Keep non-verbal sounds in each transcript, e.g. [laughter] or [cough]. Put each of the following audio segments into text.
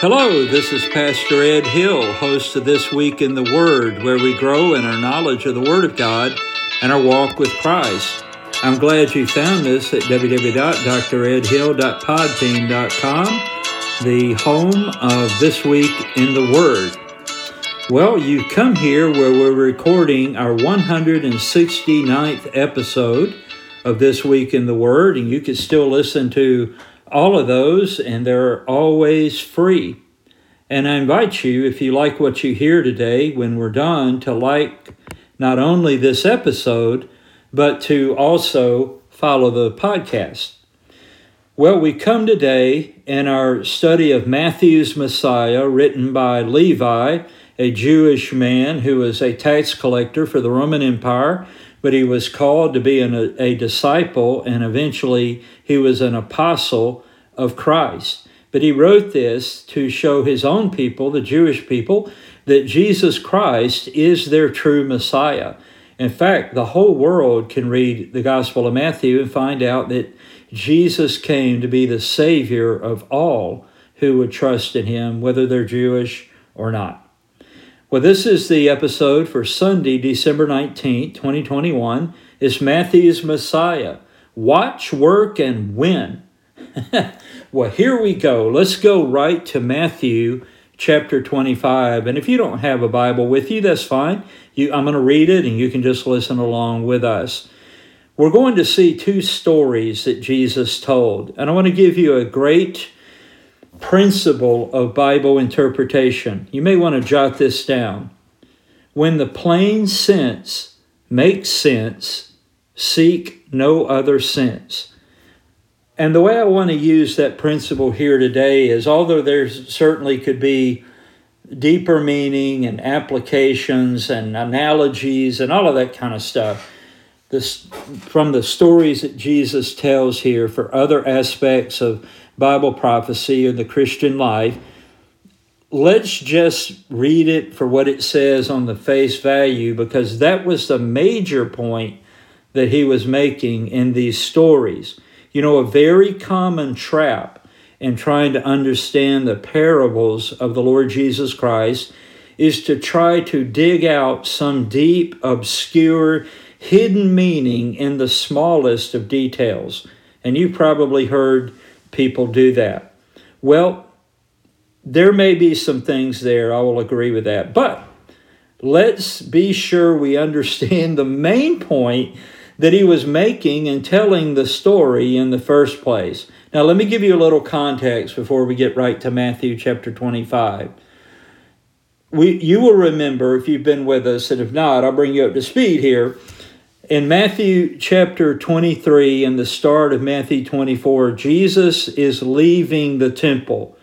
Hello, this is Pastor Ed Hill, host of This Week in the Word, where we grow in our knowledge of the Word of God and our walk with Christ. I'm glad you found this at www.dredhill.podbean.com, the home of This Week in the Word. Well, you've come here where we're recording our 169th episode of This Week in the Word, and you can still listen to all of those, and they're always free. And I invite you, if you like what you hear today, when we're done, to like not only this episode, but to also follow the podcast. Well, we come today in our study of Matthew's Messiah, written by Levi, a Jewish man who was a tax collector for the Roman Empire but he was called to be an, a, a disciple, and eventually he was an apostle of Christ. But he wrote this to show his own people, the Jewish people, that Jesus Christ is their true Messiah. In fact, the whole world can read the Gospel of Matthew and find out that Jesus came to be the Savior of all who would trust in him, whether they're Jewish or not. Well, this is the episode for Sunday, December 19th, 2021. It's Matthew's Messiah. Watch, work, and win. [laughs] well, here we go. Let's go right to Matthew chapter 25. And if you don't have a Bible with you, that's fine. You, I'm going to read it and you can just listen along with us. We're going to see two stories that Jesus told. And I want to give you a great principle of Bible interpretation. You may want to jot this down. When the plain sense makes sense, seek no other sense. And the way I want to use that principle here today is although there certainly could be deeper meaning and applications and analogies and all of that kind of stuff, this, from the stories that Jesus tells here for other aspects of Bible prophecy or the Christian life, let's just read it for what it says on the face value because that was the major point that he was making in these stories. You know, a very common trap in trying to understand the parables of the Lord Jesus Christ is to try to dig out some deep, obscure, hidden meaning in the smallest of details. And you've probably heard people do that. Well, there may be some things there, I will agree with that. But let's be sure we understand [laughs] the main point that he was making and telling the story in the first place. Now, let me give you a little context before we get right to Matthew chapter 25. We, you will remember if you've been with us, and if not, I'll bring you up to speed here in Matthew chapter 23 and the start of Matthew 24, Jesus is leaving the temple.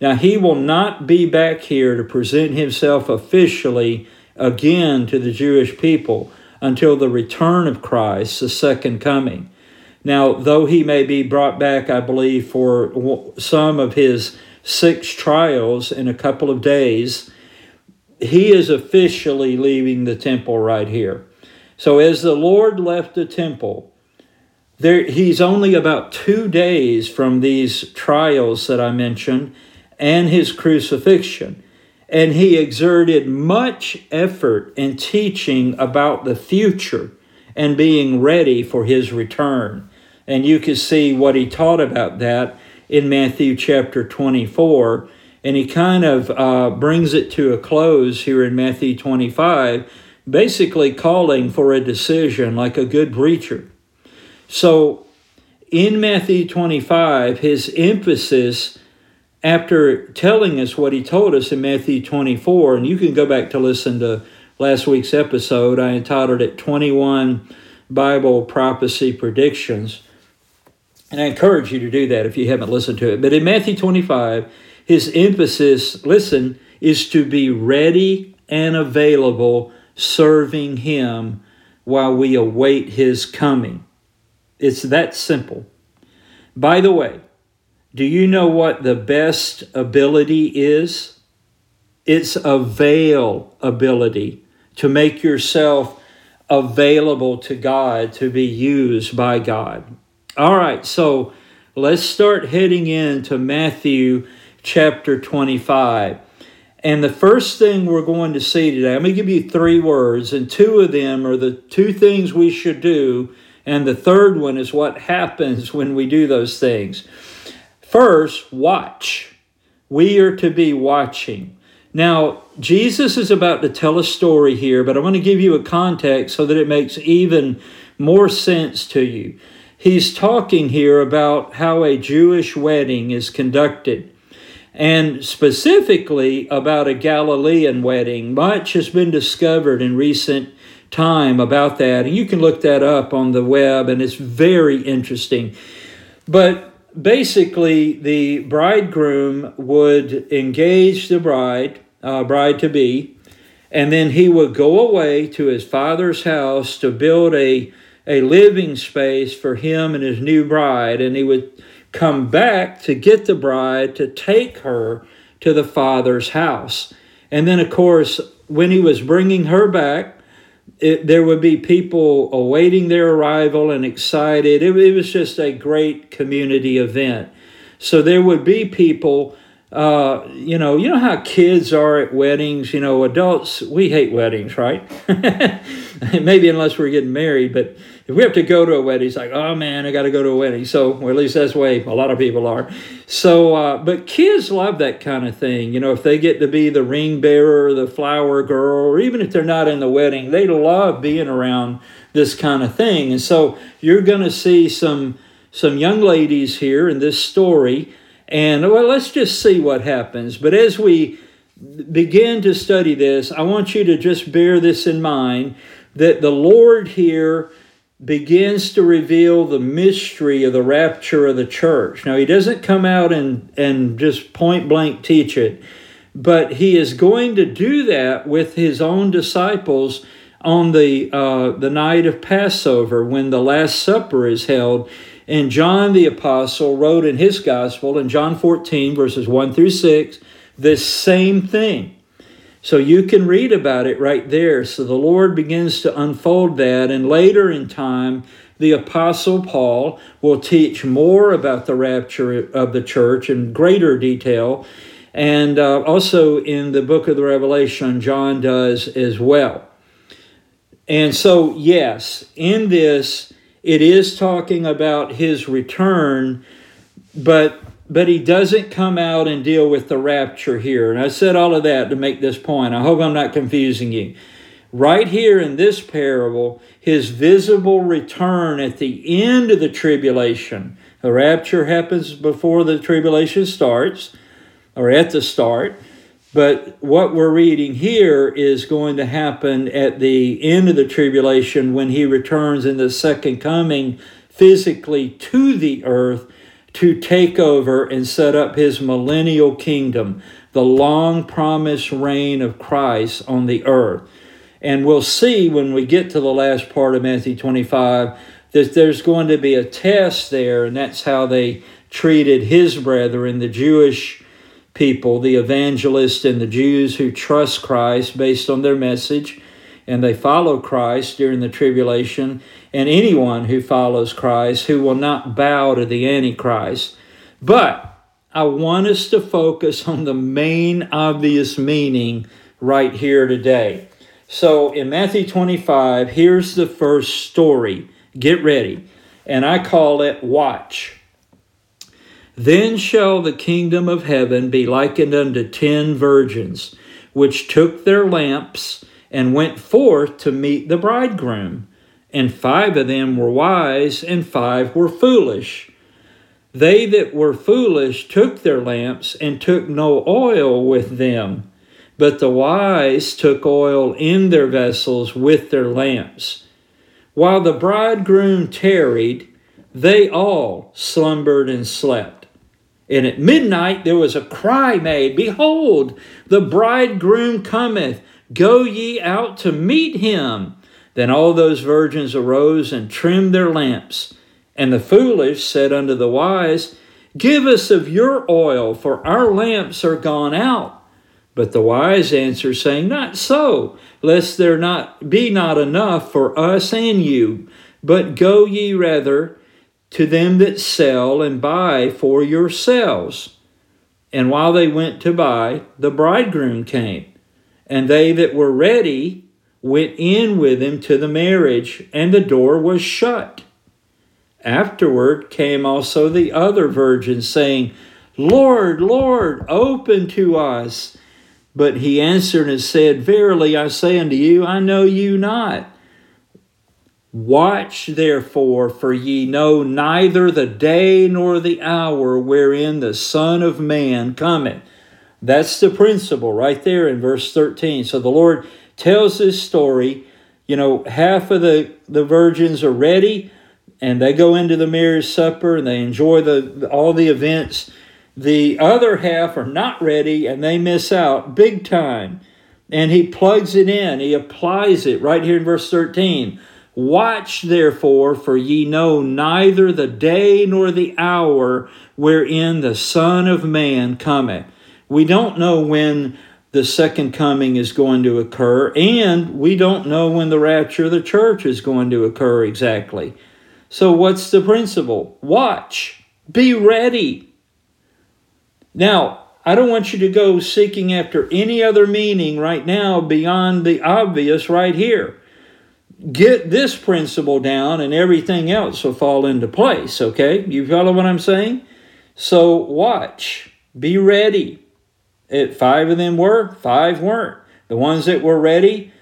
Now, he will not be back here to present himself officially again to the Jewish people until the return of Christ, the second coming. Now, though he may be brought back, I believe, for some of his six trials in a couple of days, he is officially leaving the temple right here. So as the Lord left the temple, there, he's only about two days from these trials that I mentioned and his crucifixion. And he exerted much effort in teaching about the future and being ready for his return. And you can see what he taught about that in Matthew chapter 24. And he kind of uh, brings it to a close here in Matthew 25 basically calling for a decision like a good preacher. So in Matthew 25, his emphasis after telling us what he told us in Matthew 24, and you can go back to listen to last week's episode, I entitled it 21 Bible Prophecy Predictions. And I encourage you to do that if you haven't listened to it. But in Matthew 25, his emphasis, listen, is to be ready and available serving Him while we await His coming. It's that simple. By the way, do you know what the best ability is? It's avail ability to make yourself available to God to be used by God. All right, so let's start heading into Matthew chapter 25. And the first thing we're going to see today, I'm going to give you three words, and two of them are the two things we should do, and the third one is what happens when we do those things. First, watch. We are to be watching. Now, Jesus is about to tell a story here, but I want to give you a context so that it makes even more sense to you. He's talking here about how a Jewish wedding is conducted and specifically about a Galilean wedding. Much has been discovered in recent time about that, and you can look that up on the web, and it's very interesting. But basically, the bridegroom would engage the bride, uh, bride to be, and then he would go away to his father's house to build a a living space for him and his new bride, and he would come back to get the bride to take her to the father's house. And then, of course, when he was bringing her back, it, there would be people awaiting their arrival and excited. It, it, was just a great community event. So there would be people, uh, you know, you know how kids are at weddings. You know, adults we hate weddings, right? [laughs] Maybe unless we're getting married, but if we have to go to a wedding, it's like, oh man, I got to go to a wedding. So, or at least that's the way a lot of people are. So, uh, but kids love that kind of thing. You know, if they get to be the ring bearer, the flower girl, or even if they're not in the wedding, they love being around this kind of thing. And so, you're going to see some some young ladies here in this story. And well, let's just see what happens. But as we begin to study this, I want you to just bear this in mind that the Lord here begins to reveal the mystery of the rapture of the church. Now, he doesn't come out and, and just point blank teach it, but he is going to do that with his own disciples on the, uh, the night of Passover when the Last Supper is held. And John the Apostle wrote in his gospel in John 14, verses 1 through 6, this same thing. So you can read about it right there. So the Lord begins to unfold that, and later in time, the Apostle Paul will teach more about the rapture of the church in greater detail. And uh, also in the book of the Revelation, John does as well. And so, yes, in this, it is talking about his return, but but he doesn't come out and deal with the rapture here. And I said all of that to make this point. I hope I'm not confusing you. Right here in this parable, his visible return at the end of the tribulation. The rapture happens before the tribulation starts, or at the start. But what we're reading here is going to happen at the end of the tribulation when he returns in the second coming physically to the earth to take over and set up his millennial kingdom, the long promised reign of Christ on the earth. And we'll see when we get to the last part of Matthew 25 that there's going to be a test there, and that's how they treated his brethren, the Jewish people, the evangelists, and the Jews who trust Christ based on their message and they follow Christ during the tribulation, and anyone who follows Christ who will not bow to the Antichrist. But I want us to focus on the main obvious meaning right here today. So in Matthew 25, here's the first story. Get ready. And I call it Watch. Then shall the kingdom of heaven be likened unto ten virgins, which took their lamps and went forth to meet the bridegroom. And five of them were wise, and five were foolish. They that were foolish took their lamps and took no oil with them, but the wise took oil in their vessels with their lamps. While the bridegroom tarried, they all slumbered and slept. And at midnight there was a cry made Behold, the bridegroom cometh Go ye out to meet him. Then all those virgins arose and trimmed their lamps. And the foolish said unto the wise, Give us of your oil, for our lamps are gone out. But the wise answered, saying, Not so, lest there not be not enough for us and you, but go ye rather to them that sell and buy for yourselves. And while they went to buy, the bridegroom came. And they that were ready went in with him to the marriage, and the door was shut. Afterward came also the other virgins, saying, Lord, Lord, open to us. But he answered and said, Verily I say unto you, I know you not. Watch therefore, for ye know neither the day nor the hour wherein the Son of Man cometh. That's the principle right there in verse 13. So the Lord tells this story. You know, half of the, the virgins are ready and they go into the marriage supper and they enjoy the all the events. The other half are not ready and they miss out big time. And he plugs it in, he applies it right here in verse 13. Watch therefore, for ye know neither the day nor the hour wherein the Son of Man cometh. We don't know when the second coming is going to occur, and we don't know when the rapture of the church is going to occur exactly. So, what's the principle? Watch, be ready. Now, I don't want you to go seeking after any other meaning right now beyond the obvious right here get this principle down and everything else will fall into place, okay? You follow what I'm saying? So watch, be ready. It, five of them were, five weren't. The ones that were ready,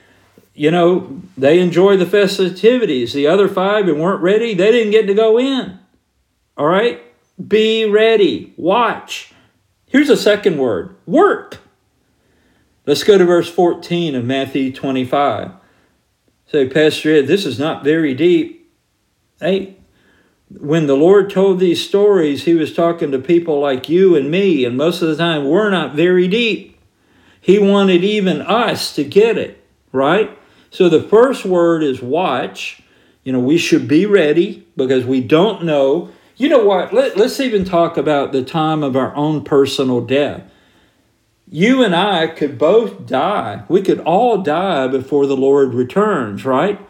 you know, they enjoy the festivities. The other five that weren't ready, they didn't get to go in. All right? Be ready. Watch. Here's a second word work. Let's go to verse 14 of Matthew 25. Say, Pastor Ed, this is not very deep. Hey, when the Lord told these stories, He was talking to people like you and me, and most of the time we're not very deep. He wanted even us to get it, right? So the first word is watch. You know, we should be ready because we don't know. You know what? Let, let's even talk about the time of our own personal death you and I could both die. We could all die before the Lord returns, right?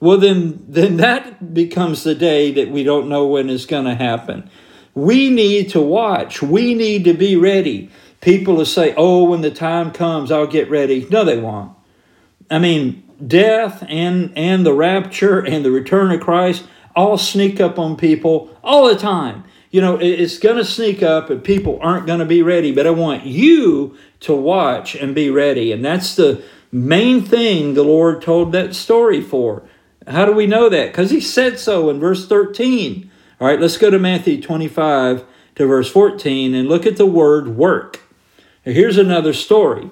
Well, then, then that becomes the day that we don't know when it's going to happen. We need to watch. We need to be ready. People will say, oh, when the time comes, I'll get ready. No, they won't. I mean, death and, and the rapture and the return of Christ all sneak up on people all the time you know, it's going to sneak up and people aren't going to be ready, but I want you to watch and be ready. And that's the main thing the Lord told that story for. How do we know that? Because He said so in verse 13. All right, let's go to Matthew 25 to verse 14 and look at the word work. Now, here's another story.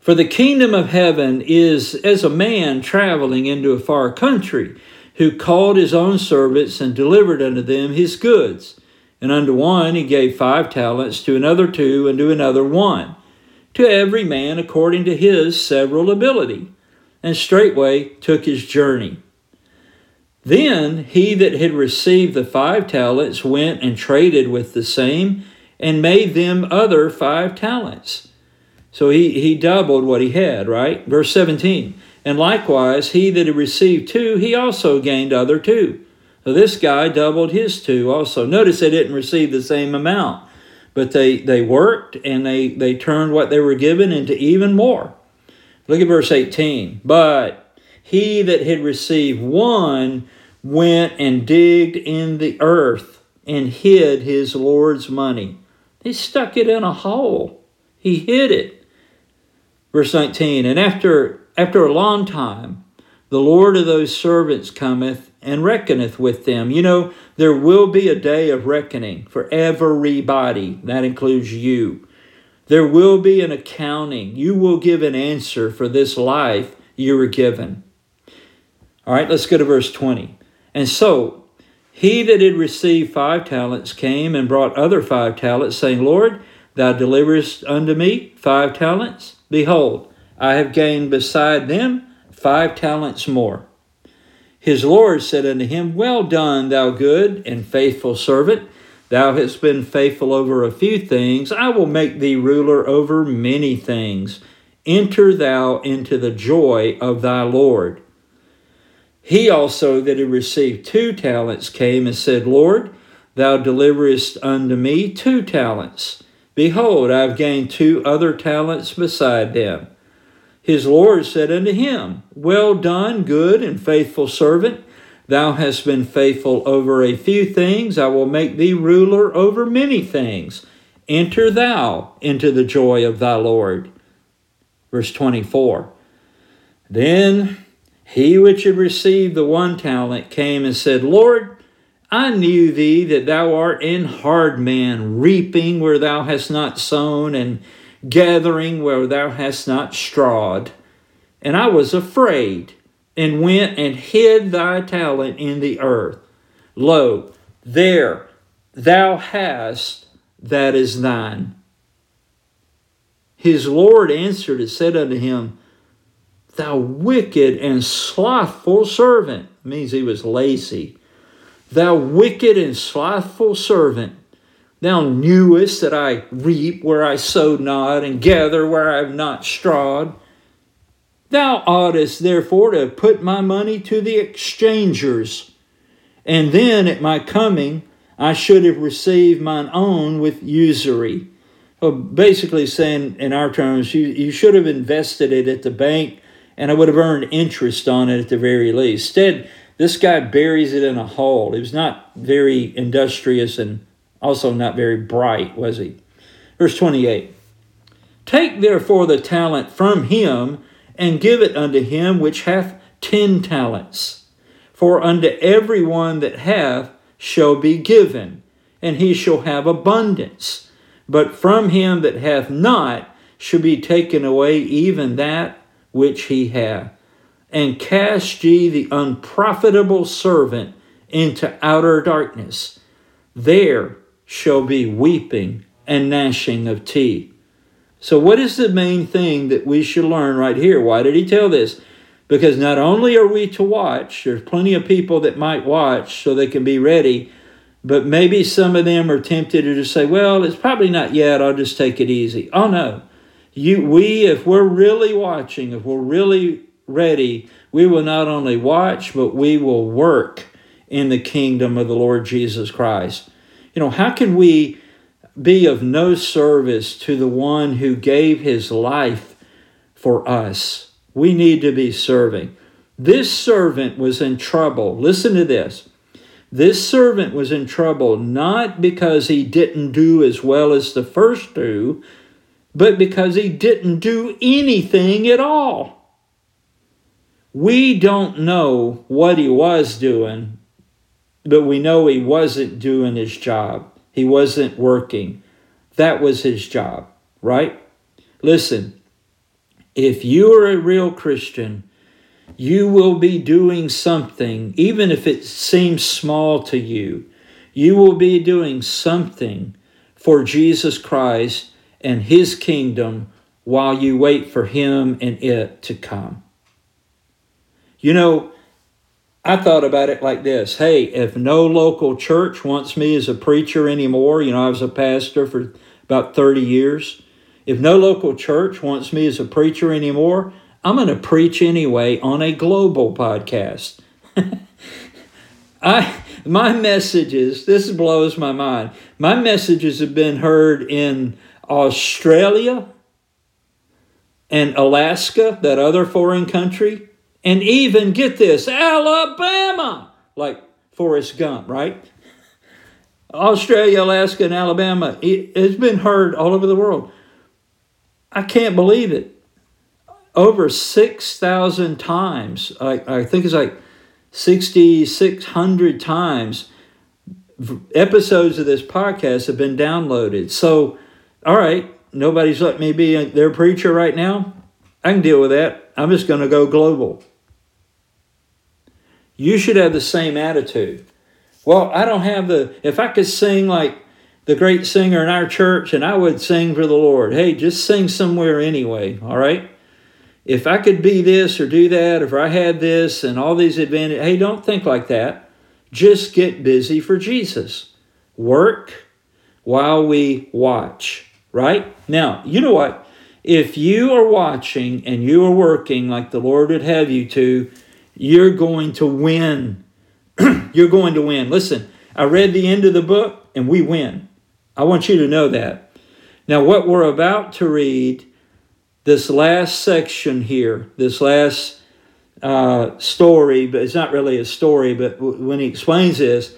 For the kingdom of heaven is as a man traveling into a far country who called his own servants and delivered unto them his goods. And unto one he gave five talents, to another two, and to another one, to every man according to his several ability, and straightway took his journey. Then he that had received the five talents went and traded with the same, and made them other five talents. So he, he doubled what he had, right? Verse 17. And likewise, he that had received two, he also gained other two. So this guy doubled his two also. Notice they didn't receive the same amount, but they, they worked and they, they turned what they were given into even more. Look at verse 18. But he that had received one went and digged in the earth and hid his Lord's money. He stuck it in a hole, he hid it. Verse 19. And after after a long time, the Lord of those servants cometh and reckoneth with them. You know, there will be a day of reckoning for everybody. That includes you. There will be an accounting. You will give an answer for this life you were given. All right, let's go to verse 20. And so, he that had received five talents came and brought other five talents, saying, Lord, thou deliverest unto me five talents. Behold, I have gained beside them five talents more. His Lord said unto him, Well done, thou good and faithful servant. Thou hast been faithful over a few things. I will make thee ruler over many things. Enter thou into the joy of thy Lord. He also that had received two talents came and said, Lord, thou deliverest unto me two talents. Behold, I have gained two other talents beside them. His Lord said unto him, Well done, good and faithful servant. Thou hast been faithful over a few things. I will make thee ruler over many things. Enter thou into the joy of thy Lord. Verse 24. Then he which had received the one talent came and said, Lord, I knew thee that thou art an hard man, reaping where thou hast not sown, and gathering where thou hast not strawed. And I was afraid, and went and hid thy talent in the earth. Lo, there thou hast that is thine. His Lord answered and said unto him, Thou wicked and slothful servant, means he was lazy. Thou wicked and slothful servant, thou knewest that I reap where I sowed not, and gather where I have not strawed. Thou oughtest therefore to have put my money to the exchangers, and then at my coming I should have received mine own with usury. Well, basically saying in our terms, you, you should have invested it at the bank and I would have earned interest on it at the very least. Instead, this guy buries it in a hole. He was not very industrious and also not very bright, was he? Verse 28 Take therefore the talent from him and give it unto him which hath ten talents. For unto every one that hath shall be given, and he shall have abundance. But from him that hath not shall be taken away even that which he hath. And cast ye the unprofitable servant into outer darkness. There shall be weeping and gnashing of teeth. So, what is the main thing that we should learn right here? Why did he tell this? Because not only are we to watch, there's plenty of people that might watch so they can be ready, but maybe some of them are tempted to just say, well, it's probably not yet, I'll just take it easy. Oh no. You we if we're really watching, if we're really ready, we will not only watch, but we will work in the kingdom of the Lord Jesus Christ. You know, how can we be of no service to the one who gave his life for us? We need to be serving. This servant was in trouble. Listen to this. This servant was in trouble not because he didn't do as well as the first two, but because he didn't do anything at all. We don't know what he was doing, but we know he wasn't doing his job. He wasn't working. That was his job, right? Listen, if you are a real Christian, you will be doing something, even if it seems small to you. You will be doing something for Jesus Christ and his kingdom while you wait for him and it to come. You know, I thought about it like this hey, if no local church wants me as a preacher anymore, you know, I was a pastor for about 30 years. If no local church wants me as a preacher anymore, I'm going to preach anyway on a global podcast. [laughs] I my messages, this blows my mind. My messages have been heard in Australia and Alaska, that other foreign country, and even get this, Alabama, like Forrest Gump, right? Australia, Alaska, and Alabama. It has been heard all over the world. I can't believe it. Over 6,000 times. I, I think it's like 6,600 times episodes of this podcast have been downloaded. So, all right, nobody's let me be their preacher right now. I can deal with that. I'm just going to go global. You should have the same attitude. Well, I don't have the, if I could sing like the great singer in our church and I would sing for the Lord, hey, just sing somewhere anyway, all right? If I could be this or do that, if I had this and all these advantages, hey, don't think like that. Just get busy for Jesus. Work while we watch, right? Now, you know what? If you are watching and you are working like the Lord would have you to, you're going to win. [clears throat] you're going to win. Listen, I read the end of the book and we win. I want you to know that. Now, what we're about to read, this last section here, this last uh, story, but it's not really a story, but w- when he explains this,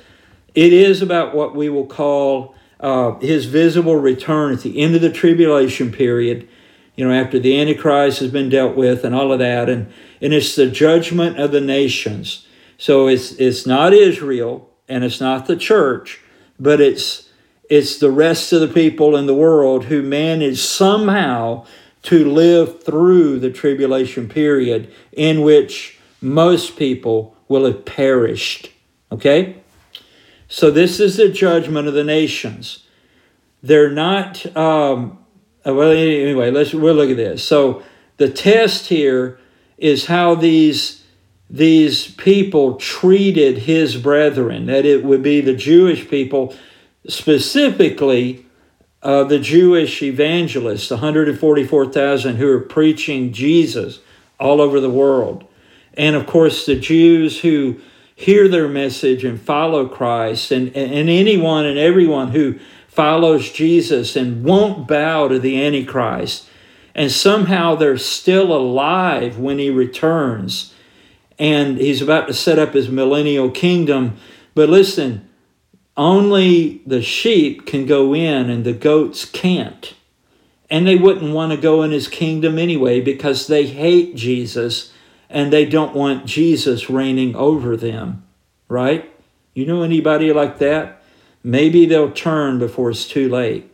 it is about what we will call uh, his visible return at the end of the tribulation period, you know, after the Antichrist has been dealt with and all of that. And, and it's the judgment of the nations. So it's, it's not Israel and it's not the church, but it's, it's the rest of the people in the world who manage somehow to live through the tribulation period in which most people will have perished. Okay? So this is the judgment of the nations. They're not. Um, well, anyway, let's we'll look at this. So the test here is how these these people treated his brethren. That it would be the Jewish people, specifically uh, the Jewish evangelists, 144,000 who are preaching Jesus all over the world, and of course the Jews who hear their message and follow Christ, and, and anyone and everyone who follows Jesus and won't bow to the Antichrist. And somehow they're still alive when he returns. And he's about to set up his millennial kingdom. But listen, only the sheep can go in and the goats can't. And they wouldn't want to go in his kingdom anyway because they hate Jesus and they don't want Jesus reigning over them, right? You know anybody like that? Maybe they'll turn before it's too late.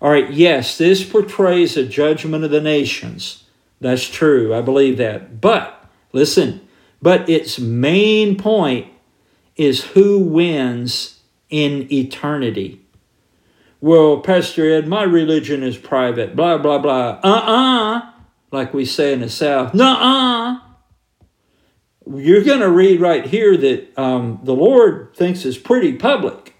All right, yes, this portrays a judgment of the nations. That's true. I believe that. But, listen, but its main point is who wins in eternity. Well, Pastor Ed, my religion is private, blah, blah, blah. Uh uh-uh, uh, like we say in the South. Nuh uh you're going to read right here that um, the Lord thinks is pretty public.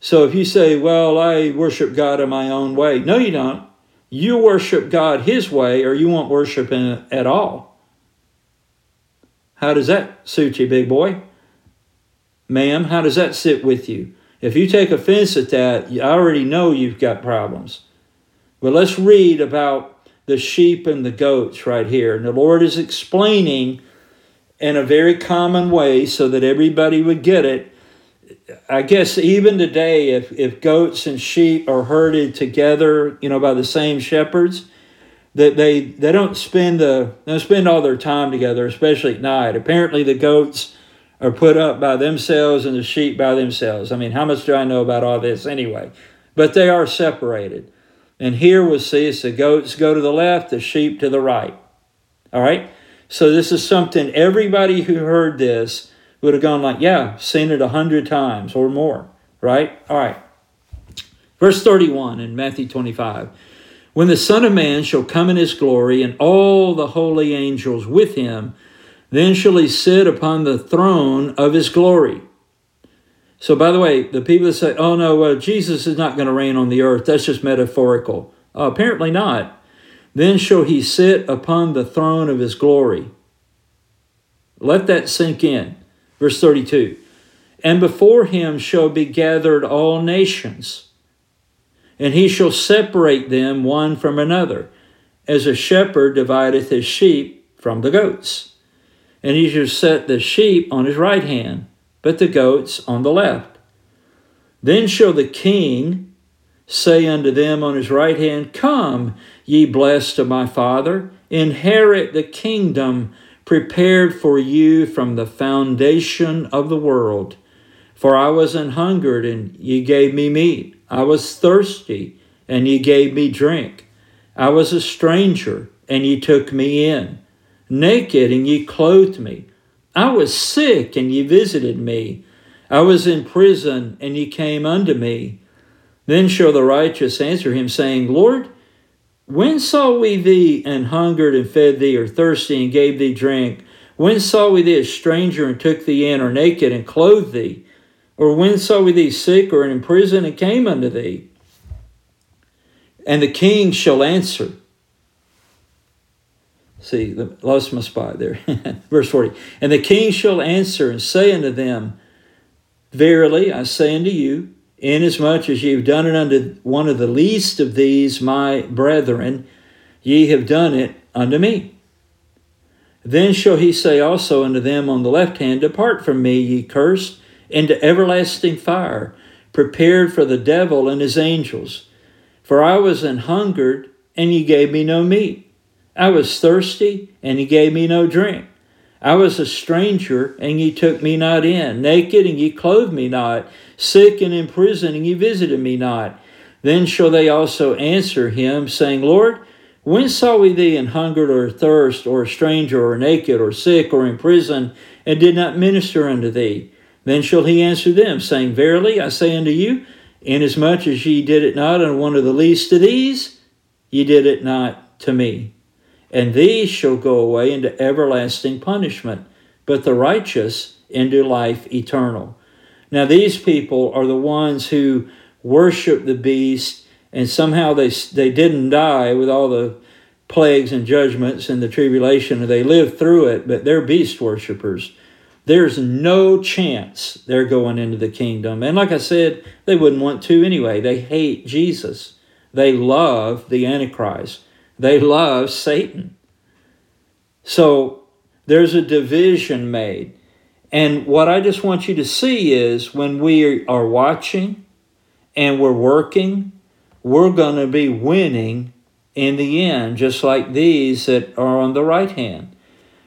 So if you say, Well, I worship God in my own way, no, you don't. You worship God His way, or you won't worship Him at all. How does that suit you, big boy? Ma'am, how does that sit with you? If you take offense at that, I already know you've got problems. But let's read about the sheep and the goats right here. And the Lord is explaining in a very common way so that everybody would get it. I guess even today, if, if goats and sheep are herded together, you know, by the same shepherds, that they, they don't spend the they don't spend all their time together, especially at night. Apparently, the goats are put up by themselves and the sheep by themselves. I mean, how much do I know about all this anyway? But they are separated. And here we'll see it's the goats go to the left, the sheep to the right. All right? So this is something everybody who heard this would have gone like, yeah, seen it a hundred times or more, right? All right. Verse 31 in Matthew 25. When the Son of Man shall come in his glory and all the holy angels with him, then shall he sit upon the throne of his glory. So, by the way, the people that say, oh no, well, Jesus is not going to reign on the earth, that's just metaphorical. Uh, apparently not. Then shall he sit upon the throne of his glory. Let that sink in. Verse 32 And before him shall be gathered all nations, and he shall separate them one from another, as a shepherd divideth his sheep from the goats. And he shall set the sheep on his right hand, but the goats on the left. Then shall the king say unto them on his right hand, Come, ye blessed of my Father, inherit the kingdom prepared for you from the foundation of the world. For I was an hungered, and ye gave me meat. I was thirsty, and ye gave me drink. I was a stranger, and ye took me in. Naked, and ye clothed me. I was sick, and ye visited me. I was in prison, and ye came unto me. Then shall the righteous answer him, saying, Lord, when saw we thee and hungered and fed thee, or thirsty and gave thee drink? When saw we thee a stranger and took thee in, or naked and clothed thee? Or when saw we thee sick or in prison and came unto thee? And the king shall answer. See, lost my spot there. [laughs] Verse 40. And the king shall answer and say unto them, Verily, I say unto you, inasmuch as ye have done it unto one of the least of these my brethren, ye have done it unto me. Then shall he say also unto them on the left hand, Depart from me, ye cursed, into everlasting fire, prepared for the devil and his angels. For I was an hungered, and ye gave me no meat. I was thirsty, and ye gave me no drink. I was a stranger, and ye took me not in, naked, and ye clothed me not, sick and in prison, and ye visited me not. Then shall they also answer him, saying, Lord, when saw we thee in hungered or thirst, or a stranger, or naked, or sick, or in prison, and did not minister unto thee? Then shall he answer them, saying, Verily I say unto you, inasmuch as ye did it not unto one of the least of these, ye did it not to me and these shall go away into everlasting punishment, but the righteous into life eternal. Now, these people are the ones who worship the beast, and somehow they, they didn't die with all the plagues and judgments and the tribulation, they lived through it, but they're beast worshippers. There's no chance they're going into the kingdom. And like I said, they wouldn't want to anyway. They hate Jesus, they love the Antichrist. They love Satan. So there's a division made. And what I just want you to see is when we are watching and we're working, we're going to be winning in the end, just like these that are on the right hand.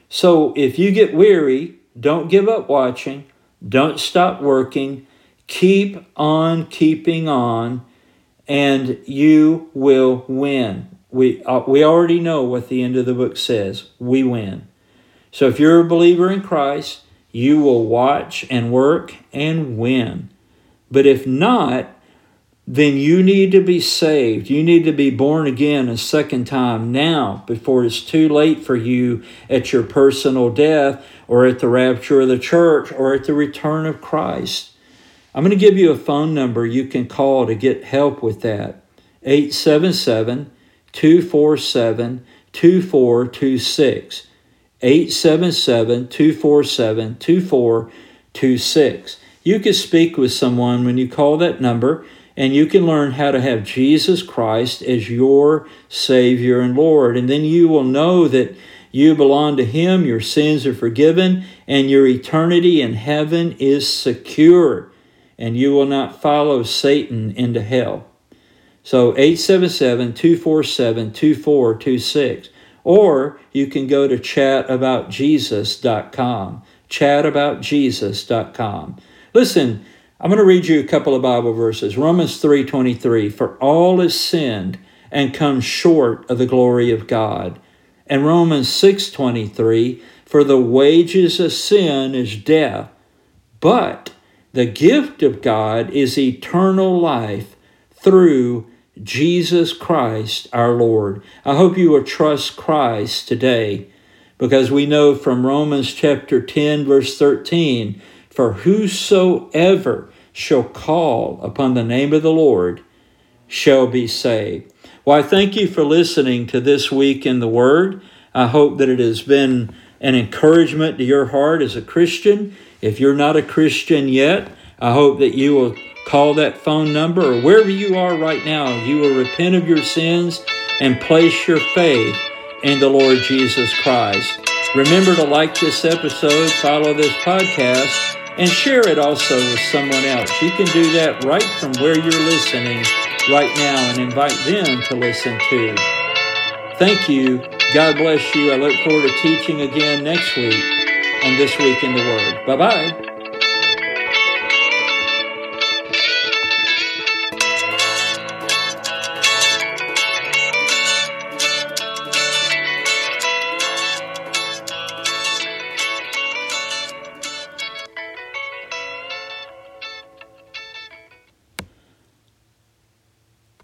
So if you get weary, don't give up watching, don't stop working, keep on keeping on, and you will win we, uh, we already know what the end of the book says. We win. So if you're a believer in Christ, you will watch and work and win. But if not, then you need to be saved. You need to be born again a second time now before it's too late for you at your personal death or at the rapture of the church or at the return of Christ. I'm going to give you a phone number you can call to get help with that 877 247 2426. 877 247 2426. You can speak with someone when you call that number, and you can learn how to have Jesus Christ as your Savior and Lord. And then you will know that you belong to Him, your sins are forgiven, and your eternity in heaven is secure, and you will not follow Satan into hell. So 877 247 2426. Or you can go to chataboutjesus.com. Chataboutjesus.com. Listen, I'm going to read you a couple of Bible verses. Romans 3:23, for all is sinned and come short of the glory of God. And Romans 6:23, for the wages of sin is death, but the gift of God is eternal life through Jesus Christ our Lord. I hope you will trust Christ today because we know from Romans chapter 10, verse 13, for whosoever shall call upon the name of the Lord shall be saved. Well, I thank you for listening to this week in the Word. I hope that it has been an encouragement to your heart as a Christian. If you're not a Christian yet, I hope that you will call that phone number or wherever you are right now, you will repent of your sins and place your faith in the Lord Jesus Christ. Remember to like this episode, follow this podcast, and share it also with someone else. You can do that right from where you're listening right now and invite them to listen too. Thank you. God bless you. I look forward to teaching again next week on This Week in the Word. Bye bye.